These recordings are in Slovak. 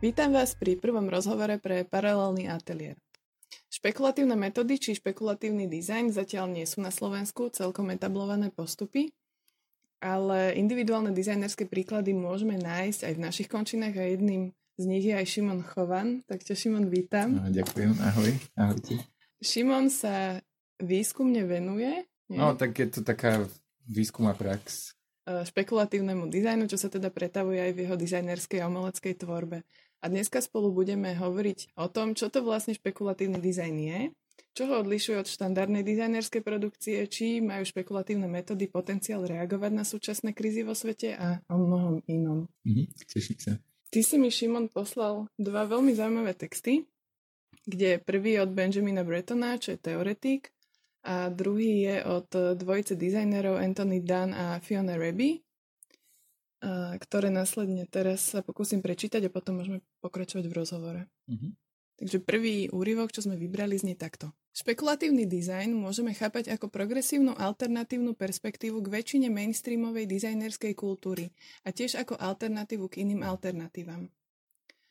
Vítam vás pri prvom rozhovore pre paralelný ateliér. Špekulatívne metódy či špekulatívny dizajn zatiaľ nie sú na Slovensku celkom etablované postupy, ale individuálne dizajnerské príklady môžeme nájsť aj v našich končinách a jedným z nich je aj Šimon Chovan. Tak ťa Šimon vítam. No, ďakujem, ahoj. Ahojte. Šimon sa výskumne venuje. Nie? No, tak je to taká výskum a prax. Špekulatívnemu dizajnu, čo sa teda pretavuje aj v jeho dizajnerskej a umeleckej tvorbe. A dneska spolu budeme hovoriť o tom, čo to vlastne špekulatívny dizajn je, čo ho odlišuje od štandardnej dizajnerskej produkcie, či majú špekulatívne metódy potenciál reagovať na súčasné krízy vo svete a o mnohom inom. Mhm, teším sa. Ty si mi, Šimon, poslal dva veľmi zaujímavé texty, kde prvý od Benjamina Brettona, čo je teoretik, a druhý je od dvojice dizajnerov Anthony Dunn a Fiona Reby, ktoré následne teraz sa pokúsim prečítať a potom môžeme pokračovať v rozhovore. Mm-hmm. Takže prvý úryvok, čo sme vybrali, znie takto. Špekulatívny dizajn môžeme chápať ako progresívnu alternatívnu perspektívu k väčšine mainstreamovej dizajnerskej kultúry a tiež ako alternatívu k iným alternatívam.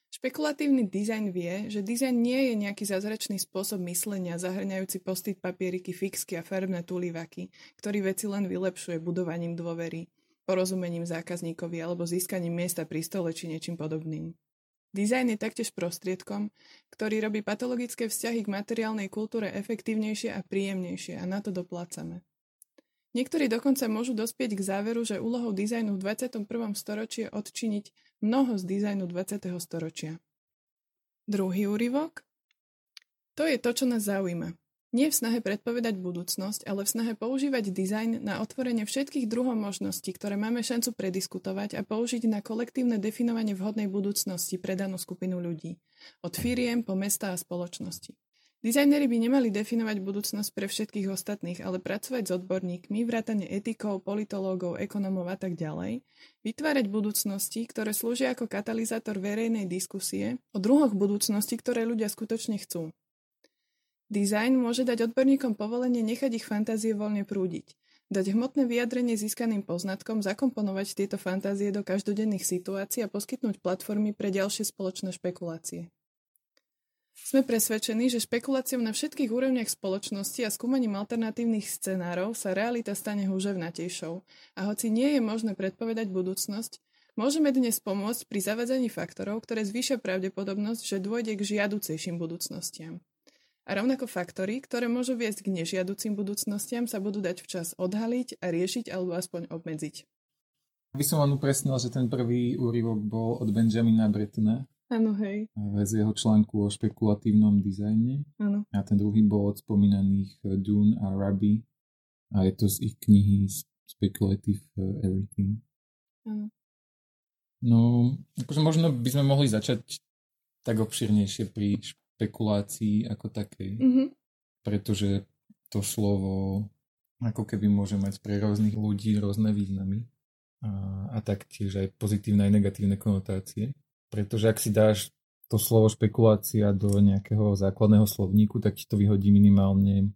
Špekulatívny dizajn vie, že dizajn nie je nejaký zázračný spôsob myslenia zahrňajúci postiť papieriky, fixky a farbné tulivaky, ktorý veci len vylepšuje budovaním dôvery porozumením zákazníkovi alebo získaním miesta pri stole či niečím podobným. Dizajn je taktiež prostriedkom, ktorý robí patologické vzťahy k materiálnej kultúre efektívnejšie a príjemnejšie a na to doplácame. Niektorí dokonca môžu dospieť k záveru, že úlohou dizajnu v 21. storočí je odčiniť mnoho z dizajnu 20. storočia. Druhý úryvok? To je to, čo nás zaujíma. Nie v snahe predpovedať budúcnosť, ale v snahe používať dizajn na otvorenie všetkých druhov možností, ktoré máme šancu prediskutovať a použiť na kolektívne definovanie vhodnej budúcnosti pre danú skupinu ľudí. Od firiem po mesta a spoločnosti. Dizajneri by nemali definovať budúcnosť pre všetkých ostatných, ale pracovať s odborníkmi, vrátane etikov, politológov, ekonomov a tak ďalej, vytvárať budúcnosti, ktoré slúžia ako katalizátor verejnej diskusie o druhoch budúcnosti, ktoré ľudia skutočne chcú. Dizajn môže dať odborníkom povolenie nechať ich fantázie voľne prúdiť, dať hmotné vyjadrenie získaným poznatkom, zakomponovať tieto fantázie do každodenných situácií a poskytnúť platformy pre ďalšie spoločné špekulácie. Sme presvedčení, že špekuláciou na všetkých úrovniach spoločnosti a skúmaním alternatívnych scenárov sa realita stane húževnatejšou a hoci nie je možné predpovedať budúcnosť, môžeme dnes pomôcť pri zavadzaní faktorov, ktoré zvýšia pravdepodobnosť, že dôjde k žiaducejším budúcnostiam. A rovnako faktory, ktoré môžu viesť k nežiaducim budúcnostiam, sa budú dať včas odhaliť a riešiť alebo aspoň obmedziť. By som len upresnil, že ten prvý úryvok bol od Benjamina Brettona. Áno, hej. Z jeho článku o špekulatívnom dizajne. Áno. A ten druhý bol od spomínaných Dune a Rabi. A je to z ich knihy Speculative Everything. Áno. No, akože možno by sme mohli začať tak obširnejšie pri špekulácií ako takej. Mm-hmm. Pretože to slovo ako keby môže mať pre rôznych ľudí rôzne významy a, a taktiež aj pozitívne aj negatívne konotácie. Pretože ak si dáš to slovo špekulácia do nejakého základného slovníku, tak ti to vyhodí minimálne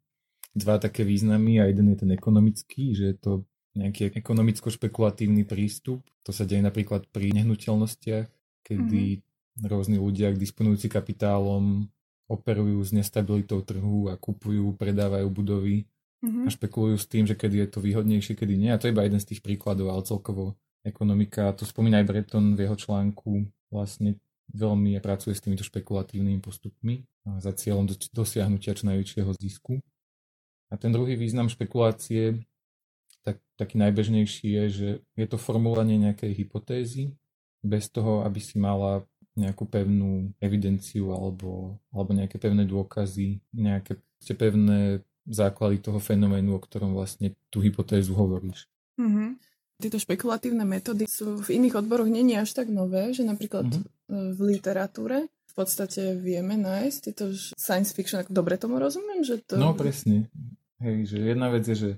dva také významy a jeden je ten ekonomický, že je to nejaký ekonomicko-špekulatívny prístup. To sa deje napríklad pri nehnuteľnostiach, kedy mm-hmm rôzni ľudia disponujúci kapitálom operujú s nestabilitou trhu a kupujú, predávajú budovy mm-hmm. a špekulujú s tým, že kedy je to výhodnejšie, kedy nie. A to je iba jeden z tých príkladov, ale celkovo ekonomika, to spomína aj Breton v jeho článku, vlastne veľmi pracuje s týmito špekulatívnymi postupmi za cieľom dosiahnutia čo najväčšieho zisku. A ten druhý význam špekulácie, tak, taký najbežnejší je, že je to formulovanie nejakej hypotézy bez toho, aby si mala nejakú pevnú evidenciu alebo, alebo nejaké pevné dôkazy, nejaké pevné základy toho fenoménu, o ktorom vlastne tú hypotézu hovoríš. Mm-hmm. Tieto špekulatívne metódy sú v iných odboroch není až tak nové, že napríklad mm-hmm. v literatúre v podstate vieme nájsť tieto science fiction. Dobre tomu rozumiem? Že to... No presne. Hej, že jedna vec je, že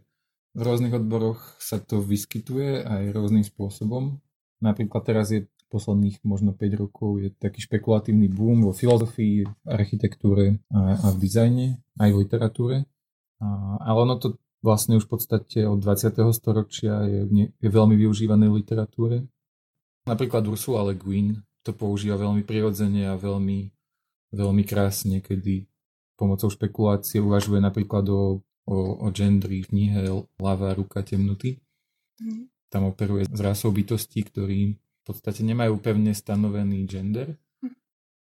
v rôznych odboroch sa to vyskytuje aj rôznym spôsobom. Napríklad teraz je posledných možno 5 rokov je taký špekulatívny boom vo filozofii, architektúre a, a v dizajne, aj v literatúre. A, ale ono to vlastne už v podstate od 20. storočia je, je veľmi využívané v literatúre. Napríklad Ursula Le Guin, to používa veľmi prirodzene a veľmi, veľmi krásne, kedy pomocou špekulácie uvažuje napríklad o, o, o gendri v knihe Lava ruka temnoty. Mm. Tam operuje s rasou bytostí, ktorí v podstate nemajú pevne stanovený gender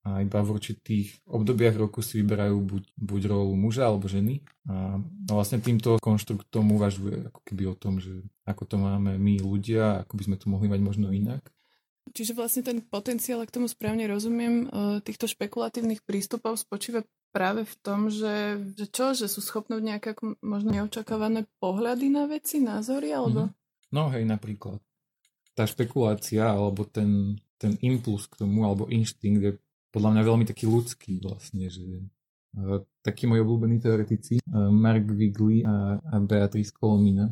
a iba v určitých obdobiach roku si vyberajú buď, buď rolu muža alebo ženy a vlastne týmto konštruktom uvažuje ako keby o tom, že ako to máme my ľudia, ako by sme to mohli mať možno inak. Čiže vlastne ten potenciál, ak tomu správne rozumiem, e, týchto špekulatívnych prístupov spočíva práve v tom, že, že čo, že sú schopnúť nejaké možno neočakávané pohľady na veci, názory, alebo? Mm-hmm. No hej, napríklad. Tá špekulácia, alebo ten, ten impuls k tomu, alebo inštinkt je podľa mňa veľmi taký ľudský vlastne, že takí moji obľúbení teoretici, Mark Wigley a, a Beatrice Colomina,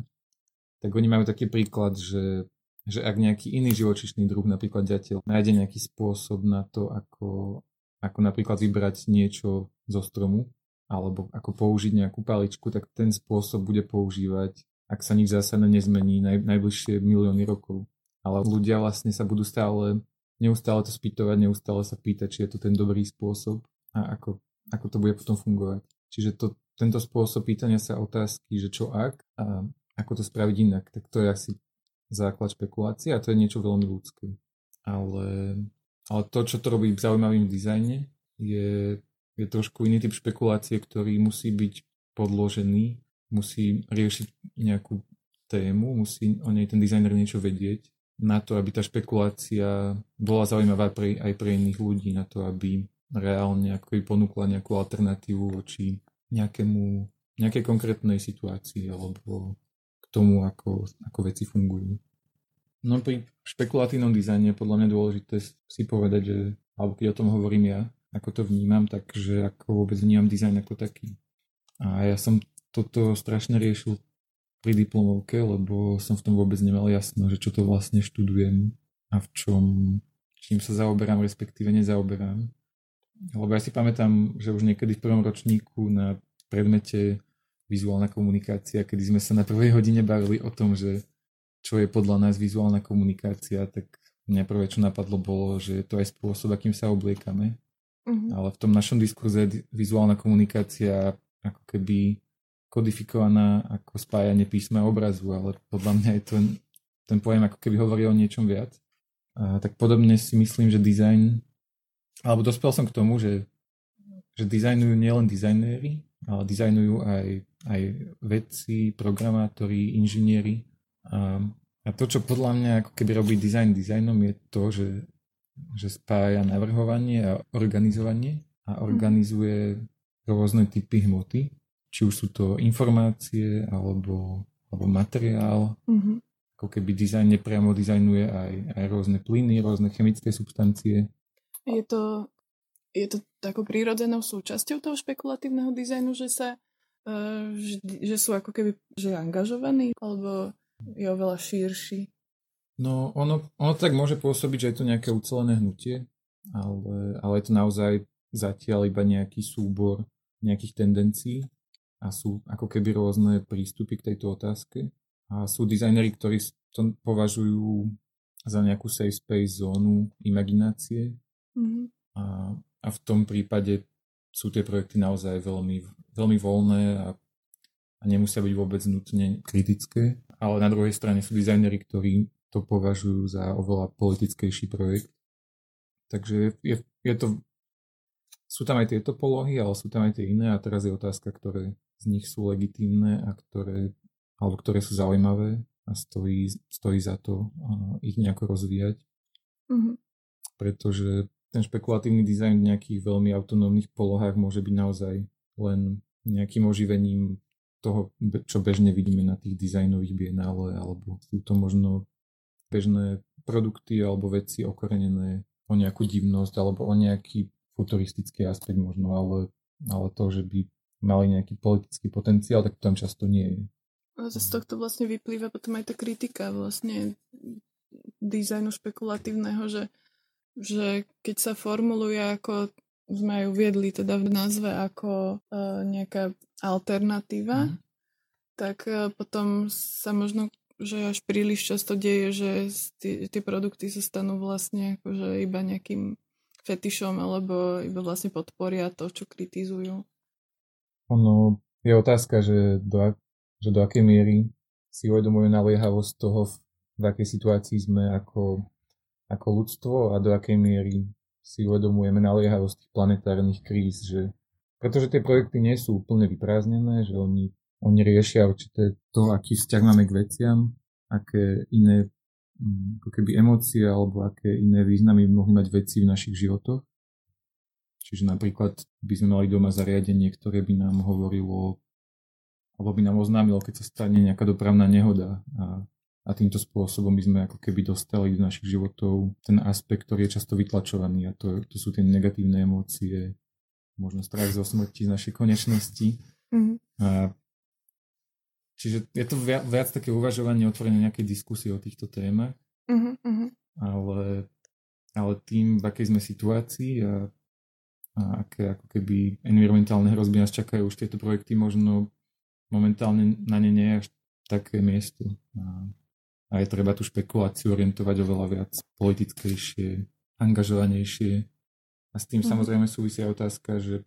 tak oni majú taký príklad, že, že ak nejaký iný živočišný druh, napríklad ďateľ, nájde nejaký spôsob na to, ako, ako napríklad vybrať niečo zo stromu, alebo ako použiť nejakú paličku, tak ten spôsob bude používať, ak sa nič zásadne nezmení naj, najbližšie milióny rokov. Ale ľudia vlastne sa budú stále neustále to spýtovať, neustále sa pýtať, či je to ten dobrý spôsob a ako, ako to bude potom fungovať. Čiže to, tento spôsob pýtania sa otázky, že čo ak a ako to spraviť inak, tak to je asi základ špekulácie a to je niečo veľmi ľudské. Ale, ale to, čo to robí v zaujímavým dizajne, je, je trošku iný typ špekulácie, ktorý musí byť podložený, musí riešiť nejakú tému, musí o nej ten dizajner niečo vedieť na to, aby tá špekulácia bola zaujímavá pre, aj pre iných ľudí, na to, aby reálne ako ponúkla nejakú alternatívu voči nejakému, nejakej konkrétnej situácii alebo k tomu, ako, ako veci fungujú. No pri špekulatívnom dizajne je podľa mňa dôležité si povedať, že, alebo keď o tom hovorím ja, ako to vnímam, takže ako vôbec vnímam dizajn ako taký. A ja som toto strašne riešil pri diplomovke, lebo som v tom vôbec nemal jasno, že čo to vlastne študujem a v čom, čím sa zaoberám, respektíve nezaoberám. Lebo ja si pamätám, že už niekedy v prvom ročníku na predmete vizuálna komunikácia, kedy sme sa na prvej hodine bavili o tom, že čo je podľa nás vizuálna komunikácia, tak mňa prvé, čo napadlo, bolo, že je to aj spôsob, akým sa obliekame. Uh-huh. Ale v tom našom diskurze vizuálna komunikácia ako keby kodifikovaná ako spájanie písma a obrazu, ale podľa mňa je to ten pojem ako keby hovorí o niečom viac. A tak podobne si myslím, že design, alebo dospel som k tomu, že, že dizajnujú nielen dizajnéri, ale dizajnujú aj, aj vedci, programátori, inžinieri. A, a to, čo podľa mňa ako keby robí dizajn dizajnom, je to, že, že spája navrhovanie a organizovanie a organizuje rôzne typy hmoty či už sú to informácie alebo, alebo materiál. Mm-hmm. Ako keby dizajn nepriamo dizajnuje aj, aj rôzne plyny, rôzne chemické substancie. Je to, je to takou prírodzenou súčasťou toho špekulatívneho dizajnu, že sa že, že sú ako keby že angažovaní, alebo je oveľa širší? No, ono, ono tak môže pôsobiť, že je to nejaké ucelené hnutie, ale, ale je to naozaj zatiaľ iba nejaký súbor nejakých tendencií a sú ako keby rôzne prístupy k tejto otázke. A sú dizajneri, ktorí to považujú za nejakú safe space zónu imaginácie. Mm-hmm. A, a v tom prípade sú tie projekty naozaj veľmi, veľmi voľné a, a nemusia byť vôbec nutne kritické. Ale na druhej strane sú dizajneri, ktorí to považujú za oveľa politickejší projekt. Takže je, je to, sú tam aj tieto polohy, ale sú tam aj tie iné a teraz je otázka, ktoré, z nich sú legitímne a ktoré, alebo ktoré sú zaujímavé a stojí, stojí za to ich nejako rozvíjať. Mm-hmm. Pretože ten špekulatívny dizajn v nejakých veľmi autonómnych polohách môže byť naozaj len nejakým oživením toho, čo bežne vidíme na tých dizajnových bienále, alebo sú to možno bežné produkty alebo veci okorenené o nejakú divnosť alebo o nejaký futuristický aspekt možno, ale, ale to, že by mali nejaký politický potenciál, tak tam často nie je. A z tohto vlastne vyplýva potom aj tá kritika vlastne dizajnu špekulatívneho, že, že keď sa formuluje ako sme ju viedli teda v názve ako uh, nejaká alternatíva, mm. tak uh, potom sa možno že až príliš často deje, že tie produkty sa stanú vlastne akože iba nejakým fetišom alebo iba vlastne podporia to, čo kritizujú. Ono je otázka, že do, že do akej miery si uvedomujú naliehavosť toho, v akej situácii sme ako, ako ľudstvo a do akej miery si uvedomujeme naliehavosť tých planetárnych kríz, že pretože tie projekty nie sú úplne vyprázdnené, že oni, oni riešia určité to, aký vzťah máme k veciam, aké iné mm, ako keby emócie alebo aké iné významy mohli mať veci v našich životoch. Čiže napríklad by sme mali doma zariadenie, ktoré by nám hovorilo alebo by nám oznámilo, keď sa stane nejaká dopravná nehoda a, a týmto spôsobom by sme ako keby dostali do našich životov ten aspekt, ktorý je často vytlačovaný a to, to sú tie negatívne emócie, možno strach zo smrti, z našej konečnosti. Mm-hmm. A, čiže je to viac, viac také uvažovanie, otvorenie nejakej diskusie o týchto témach, mm-hmm. ale, ale tým, v akej sme situácii a, a aké ako keby environmentálne hrozby nás čakajú, už tieto projekty možno momentálne na ne nie je až také miesto. A, a je treba tú špekuláciu orientovať oveľa viac politickejšie, angažovanejšie a s tým mm. samozrejme súvisia otázka, že,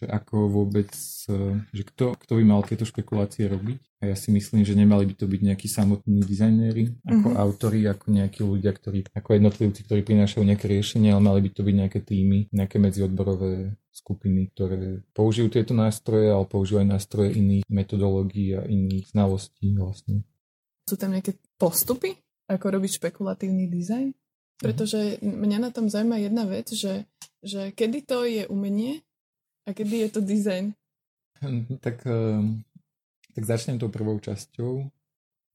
že ako vôbec, e, že kto, kto by mal tieto špekulácie robiť. A ja si myslím, že nemali by to byť nejakí samotní dizajnéri, ako mm-hmm. autori, ako nejakí ľudia, ktorí, ako jednotlivci, ktorí prinášajú nejaké riešenie, ale mali by to byť nejaké týmy, nejaké medziodborové skupiny, ktoré použijú tieto nástroje, ale používajú nástroje iných metodológií a iných znalostí vlastne. Sú tam nejaké postupy, ako robiť špekulatívny dizajn? Pretože mňa na tom zaujíma jedna vec, že že kedy to je umenie a kedy je to dizajn? Hm, tak, ehm, tak začnem tou prvou časťou.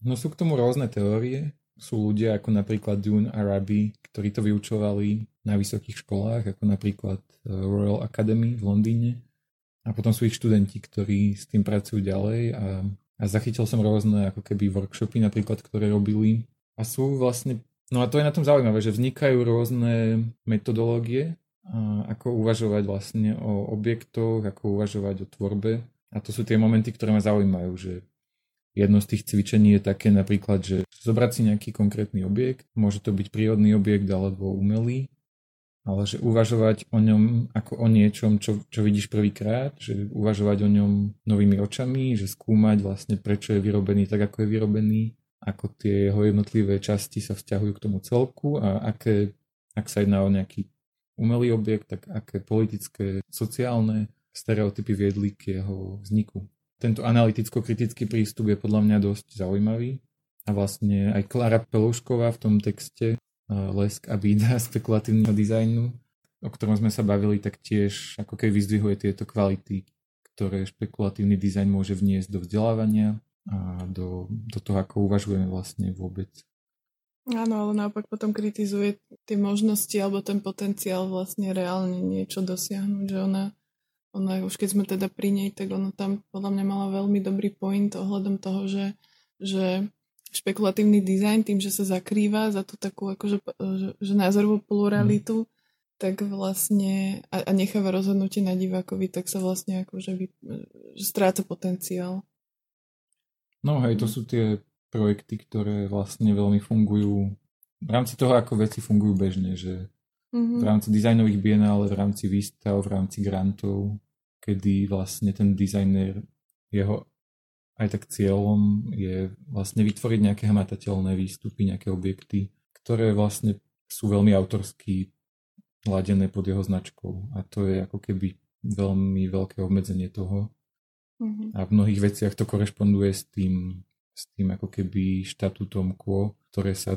No sú k tomu rôzne teórie. Sú ľudia ako napríklad Dune Arabi, ktorí to vyučovali na vysokých školách, ako napríklad eh, Royal Academy v Londýne. A potom sú ich študenti, ktorí s tým pracujú ďalej a, a zachytil som rôzne ako keby workshopy napríklad, ktoré robili. A sú vlastne, no a to je na tom zaujímavé, že vznikajú rôzne metodológie, ako uvažovať vlastne o objektoch, ako uvažovať o tvorbe. A to sú tie momenty, ktoré ma zaujímajú, že jedno z tých cvičení je také napríklad, že zobrať si nejaký konkrétny objekt, môže to byť prírodný objekt alebo umelý, ale že uvažovať o ňom ako o niečom, čo, čo vidíš prvýkrát, že uvažovať o ňom novými očami, že skúmať vlastne prečo je vyrobený tak, ako je vyrobený, ako tie jeho jednotlivé časti sa vzťahujú k tomu celku a aké, ak sa jedná o nejaký umelý objekt, tak aké politické, sociálne stereotypy viedli k jeho vzniku. Tento analyticko-kritický prístup je podľa mňa dosť zaujímavý a vlastne aj Klara Pelušková v tom texte Lesk a bída spekulatívneho dizajnu, o ktorom sme sa bavili, tak tiež ako keď vyzdvihuje tieto kvality, ktoré špekulatívny dizajn môže vniesť do vzdelávania a do, do toho, ako uvažujeme vlastne vôbec Áno, ale naopak potom kritizuje tie možnosti alebo ten potenciál vlastne reálne niečo dosiahnuť, že ona, ona už keď sme teda pri nej, tak ona tam podľa mňa mala veľmi dobrý point ohľadom toho, že, že špekulatívny dizajn tým, že sa zakrýva za tú takú akože, že, že názorovú pluralitu, mm. tak vlastne a, a necháva rozhodnutie na divákovi, tak sa vlastne akože vy, že stráca potenciál. No hej, to sú tie projekty, ktoré vlastne veľmi fungujú v rámci toho, ako veci fungujú bežne, že mm-hmm. v rámci dizajnových bienále, v rámci výstav, v rámci grantov, kedy vlastne ten dizajner, jeho aj tak cieľom je vlastne vytvoriť nejaké hmatateľné výstupy, nejaké objekty, ktoré vlastne sú veľmi autorsky ladené pod jeho značkou. A to je ako keby veľmi veľké obmedzenie toho. Mm-hmm. A v mnohých veciach to korešponduje s tým s tým ako keby štatútom quo, ktoré sa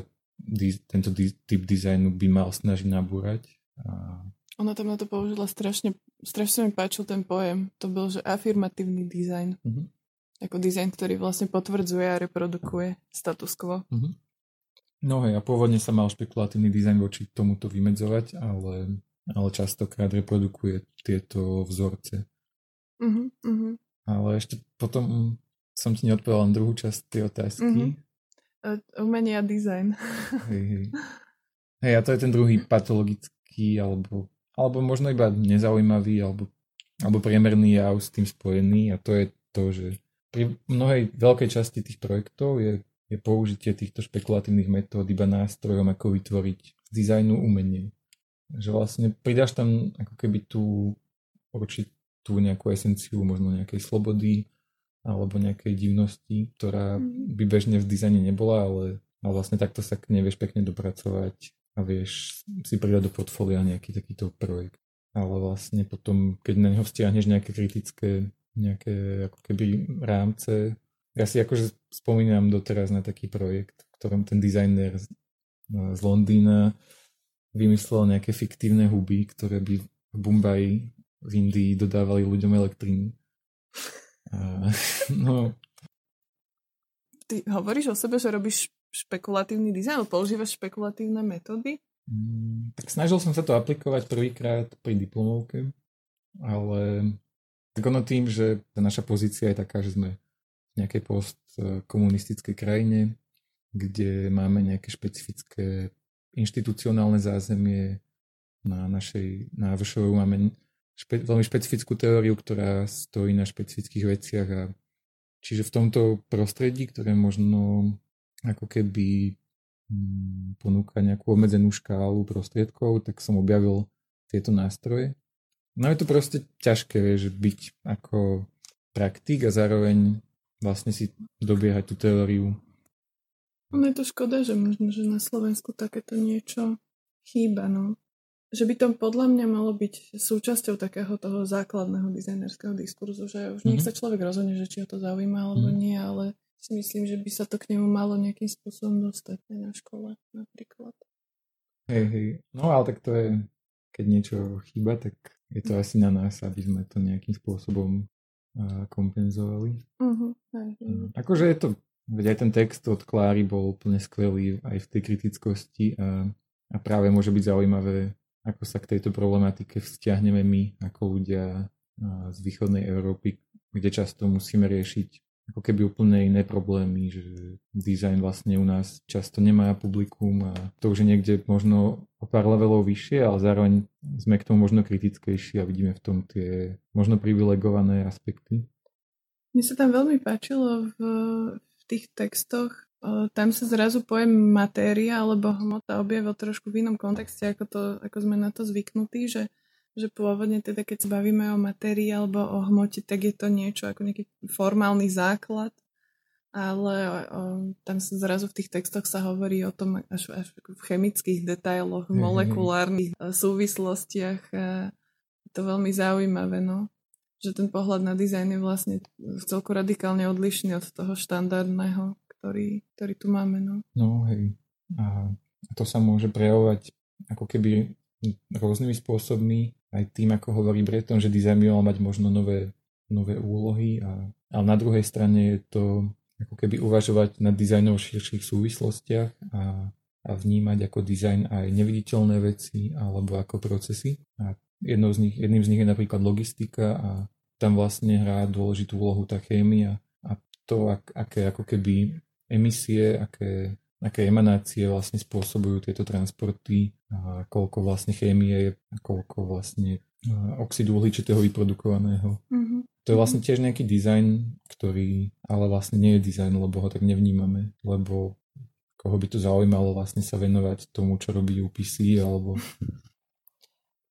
tento typ dizajnu by mal snažiť nabúrať. A... Ona tam na to použila strašne, strašne mi páčil ten pojem. To bol, že afirmatívny dizajn. Uh-huh. Ako dizajn, ktorý vlastne potvrdzuje a reprodukuje status quo. Uh-huh. No hej, a pôvodne sa mal špekulatívny dizajn voči tomuto vymedzovať, ale, ale častokrát reprodukuje tieto vzorce. Uh-huh. Ale ešte potom som ti neodpovedal len druhú časť tej otázky. Mm-hmm. Umenie a dizajn. hej, hej. hej, a to je ten druhý patologický, alebo, alebo možno iba nezaujímavý, alebo, alebo priemerný jav s tým spojený a to je to, že pri mnohej veľkej časti tých projektov je je použitie týchto špekulatívnych metód iba nástrojom, ako vytvoriť z dizajnu umenie. Že vlastne pridáš tam ako keby tú určitú nejakú esenciu možno nejakej slobody alebo nejakej divnosti, ktorá mhm. by bežne v dizajne nebola, ale, ale vlastne takto sa k nej vieš pekne dopracovať a vieš si pridať do portfólia nejaký takýto projekt. Ale vlastne potom, keď na neho vzťahneš nejaké kritické nejaké ako keby rámce, ja si akože spomínam doteraz na taký projekt, v ktorom ten dizajner z, Londýna vymyslel nejaké fiktívne huby, ktoré by v Mumbai v Indii dodávali ľuďom elektrínu. A, no. Ty hovoríš o sebe, že robíš špekulatívny dizajn, používaš špekulatívne metódy? Mm, tak snažil som sa to aplikovať prvýkrát pri diplomovke, ale tak ono tým, že tá naša pozícia je taká, že sme nejakej postkomunistickej krajine, kde máme nejaké špecifické inštitucionálne zázemie. Na našej návršovu máme špe, veľmi špecifickú teóriu, ktorá stojí na špecifických veciach a čiže v tomto prostredí, ktoré možno ako keby hm, ponúka nejakú obmedzenú škálu prostriedkov, tak som objavil tieto nástroje. No je to proste ťažké, vieš, byť ako praktik a zároveň vlastne si dobiehať tú teóriu. Ono je to škoda, že možno, že na Slovensku takéto niečo chýba, no. Že by to podľa mňa malo byť súčasťou takého toho základného dizajnerského diskurzu, že už mm-hmm. nech mhm. sa človek rozhodne, že či ho to zaujíma alebo mm-hmm. nie, ale si myslím, že by sa to k nemu malo nejakým spôsobom dostať aj na škole napríklad. Hej, hej. No ale tak to je, keď niečo chýba, tak je to asi na nás, aby sme to nejakým spôsobom kompenzovali. Uh-huh. Akože je to, veď aj ten text od Kláry bol úplne skvelý aj v tej kritickosti a, a práve môže byť zaujímavé, ako sa k tejto problematike vzťahneme my ako ľudia z východnej Európy, kde často musíme riešiť ako keby úplne iné problémy, že dizajn vlastne u nás často nemá publikum a to už je niekde možno o pár levelov vyššie, ale zároveň sme k tomu možno kritickejší a vidíme v tom tie možno privilegované aspekty. Mne sa tam veľmi páčilo v, v tých textoch, tam sa zrazu pojem matéria alebo hmota objavil trošku v inom kontexte, ako, to, ako sme na to zvyknutí, že že pôvodne teda keď sa bavíme o matérii alebo o hmote, tak je to niečo ako nejaký formálny základ, ale o, tam sa zrazu v tých textoch sa hovorí o tom až, až v chemických detailoch, v molekulárnych mm-hmm. súvislostiach. A je to veľmi zaujímavé, no. Že ten pohľad na dizajn je vlastne celku radikálne odlišný od toho štandardného, ktorý, ktorý tu máme, no. No hej. A to sa môže prejavovať ako keby rôznymi spôsobmi aj tým, ako hovorí Breton, že dizajn by mal mať možno nové, nové úlohy, a, ale na druhej strane je to ako keby uvažovať nad dizajnom v širších súvislostiach a, a vnímať ako dizajn aj neviditeľné veci alebo ako procesy. A jednou z nich, jedným z nich je napríklad logistika a tam vlastne hrá dôležitú úlohu tá chémia a to, ak, aké ako keby emisie, aké aké emanácie vlastne spôsobujú tieto transporty, a koľko vlastne chémie je koľko vlastne oxidu uhličitého vyprodukovaného. Mm-hmm. To je vlastne tiež nejaký dizajn, ktorý ale vlastne nie je dizajn, lebo ho tak nevnímame, lebo koho by to zaujímalo vlastne sa venovať tomu, čo robí UPC alebo...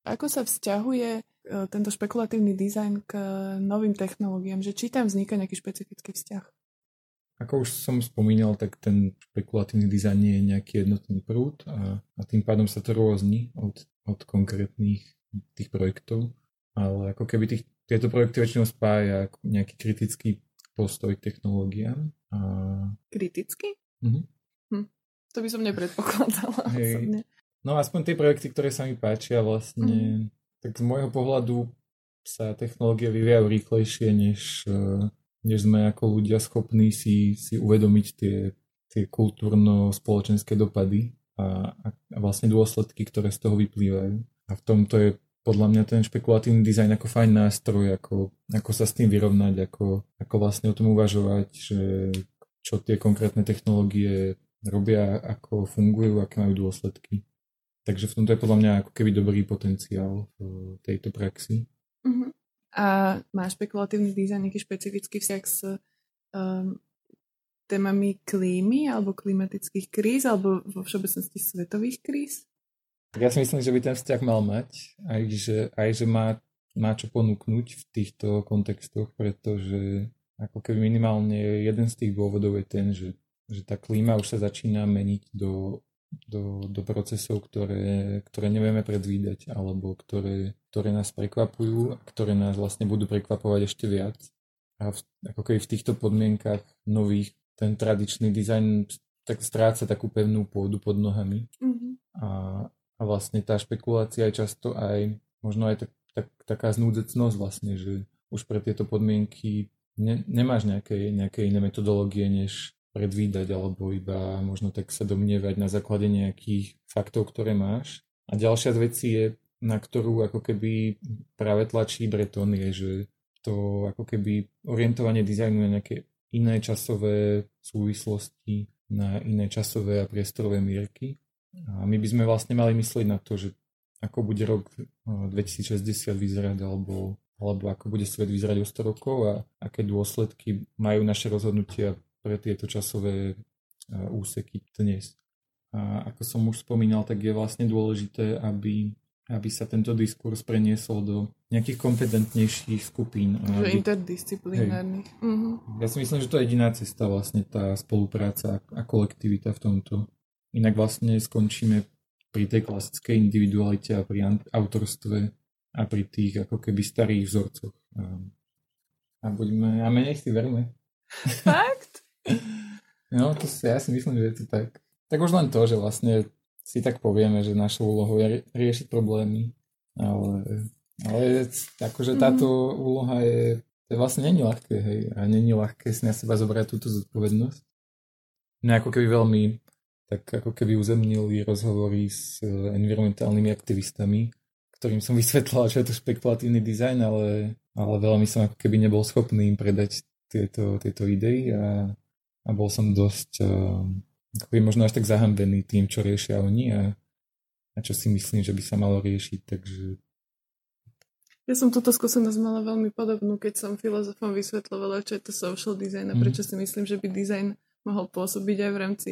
Ako sa vzťahuje e, tento špekulatívny dizajn k novým technológiám, že či tam vzniká nejaký špecifický vzťah? Ako už som spomínal, tak ten špekulatívny dizajn nie je nejaký jednotný prúd a, a tým pádom sa to rôzni od, od konkrétnych tých projektov, ale ako keby tých, tieto projekty väčšinou spája nejaký kritický postoj k technológiám. A... Kritický? Mhm. Hm. To by som nepredpokladala. Hey. No aspoň tie projekty, ktoré sa mi páčia vlastne, mm. tak z môjho pohľadu sa technológie vyvíjajú rýchlejšie, než než sme ako ľudia schopní si, si uvedomiť tie, tie kultúrno-spoločenské dopady a, a vlastne dôsledky, ktoré z toho vyplývajú. A v tomto je podľa mňa ten špekulatívny dizajn ako fajn nástroj, ako, ako sa s tým vyrovnať, ako, ako vlastne o tom uvažovať, že čo tie konkrétne technológie robia, ako fungujú, aké majú dôsledky. Takže v tomto je podľa mňa ako keby dobrý potenciál v tejto praxi. Mm-hmm. A má špekulatívny dizajn nejaký špecifický vzťah s um, témami klímy alebo klimatických kríz alebo vo všeobecnosti svetových kríz? Ja si myslím, že by ten vzťah mal mať, aj že, aj že má, má čo ponúknuť v týchto kontextoch, pretože ako keby minimálne jeden z tých dôvodov je ten, že, že tá klíma už sa začína meniť do, do, do procesov, ktoré, ktoré nevieme predvídať alebo ktoré, ktoré nás prekvapujú a ktoré nás vlastne budú prekvapovať ešte viac. A v, ako keby v týchto podmienkach nových ten tradičný dizajn tak stráca takú pevnú pôdu pod nohami. Mm-hmm. A, a vlastne tá špekulácia je často aj možno aj tak, tak, taká znúdzecnosť vlastne, že už pre tieto podmienky ne, nemáš nejaké, nejaké iné metodológie, než predvídať alebo iba možno tak sa domnievať na základe nejakých faktov, ktoré máš. A ďalšia z vecí je, na ktorú ako keby práve tlačí Breton, je, že to ako keby orientovanie dizajnu na nejaké iné časové súvislosti, na iné časové a priestorové mierky a my by sme vlastne mali myslieť na to, že ako bude rok 2060 eh, vyzerať, alebo, alebo ako bude svet vyzerať o 100 rokov a aké dôsledky majú naše rozhodnutia pre tieto časové eh, úseky dnes. A ako som už spomínal, tak je vlastne dôležité, aby, aby sa tento diskurs preniesol do nejakých kompetentnejších skupín. Že aby... interdisciplinárnych. Uh-huh. Ja si myslím, že to je jediná cesta vlastne tá spolupráca a kolektivita v tomto. Inak vlastne skončíme pri tej klasickej individualite a pri autorstve a pri tých ako keby starých vzorcoch. A, a buďme, a menej si verme. Fakt? no, to si, ja si myslím, že je to tak. Tak už len to, že vlastne si tak povieme, že našou úlohou je riešiť problémy, ale, ale akože mm-hmm. táto úloha je, to vlastne není ľahké, hej, a není ľahké si na seba zobrať túto zodpovednosť. No ako keby veľmi tak ako keby uzemnili rozhovory s eh, environmentálnymi aktivistami, ktorým som vysvetlal, že je to špekulatívny dizajn, ale, ale veľmi som ako keby nebol schopný im predať tieto, tieto idei a, a bol som dosť uh, ako keby možno až tak zahambený tým, čo riešia oni a, a čo si myslím, že by sa malo riešiť, takže ja som túto skúsenosť mala veľmi podobnú, keď som filozofom vysvetľovala, čo je to social design a mm. prečo si myslím, že by design mohol pôsobiť aj v rámci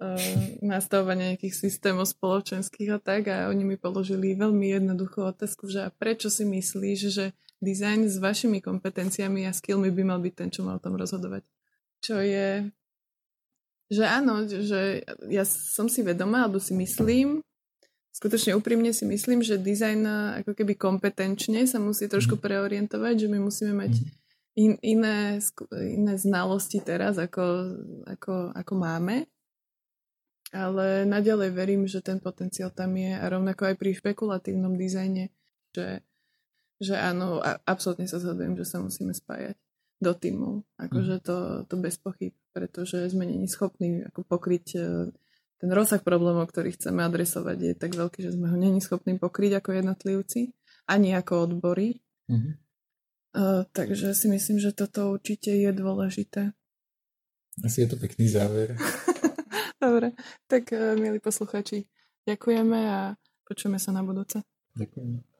uh, nastavovania nejakých systémov spoločenských a tak a oni mi položili veľmi jednoduchú otázku, že a prečo si myslíš, že dizajn s vašimi kompetenciami a skillmi by mal byť ten, čo má o tom rozhodovať. Čo je, že áno, že ja som si vedomá, alebo si myslím, skutočne úprimne si myslím, že dizajn ako keby kompetenčne sa musí trošku mhm. preorientovať, že my musíme mať mhm. in, iné, iné znalosti teraz, ako, ako, ako máme ale naďalej verím, že ten potenciál tam je a rovnako aj pri špekulatívnom dizajne, že, že áno, a absolútne sa zhodujem, že sa musíme spájať do týmu. Akože to, to bez pochyb, pretože sme není schopní ako pokryť e, ten rozsah problémov, ktorý chceme adresovať, je tak veľký, že sme ho není schopní pokryť ako jednotlivci, ani ako odbory. Mm-hmm. Uh, takže si myslím, že toto určite je dôležité. Asi je to pekný záver. Dobre, tak eh, milí posluchači, ďakujeme a počujeme sa na budúce. Ďakujeme.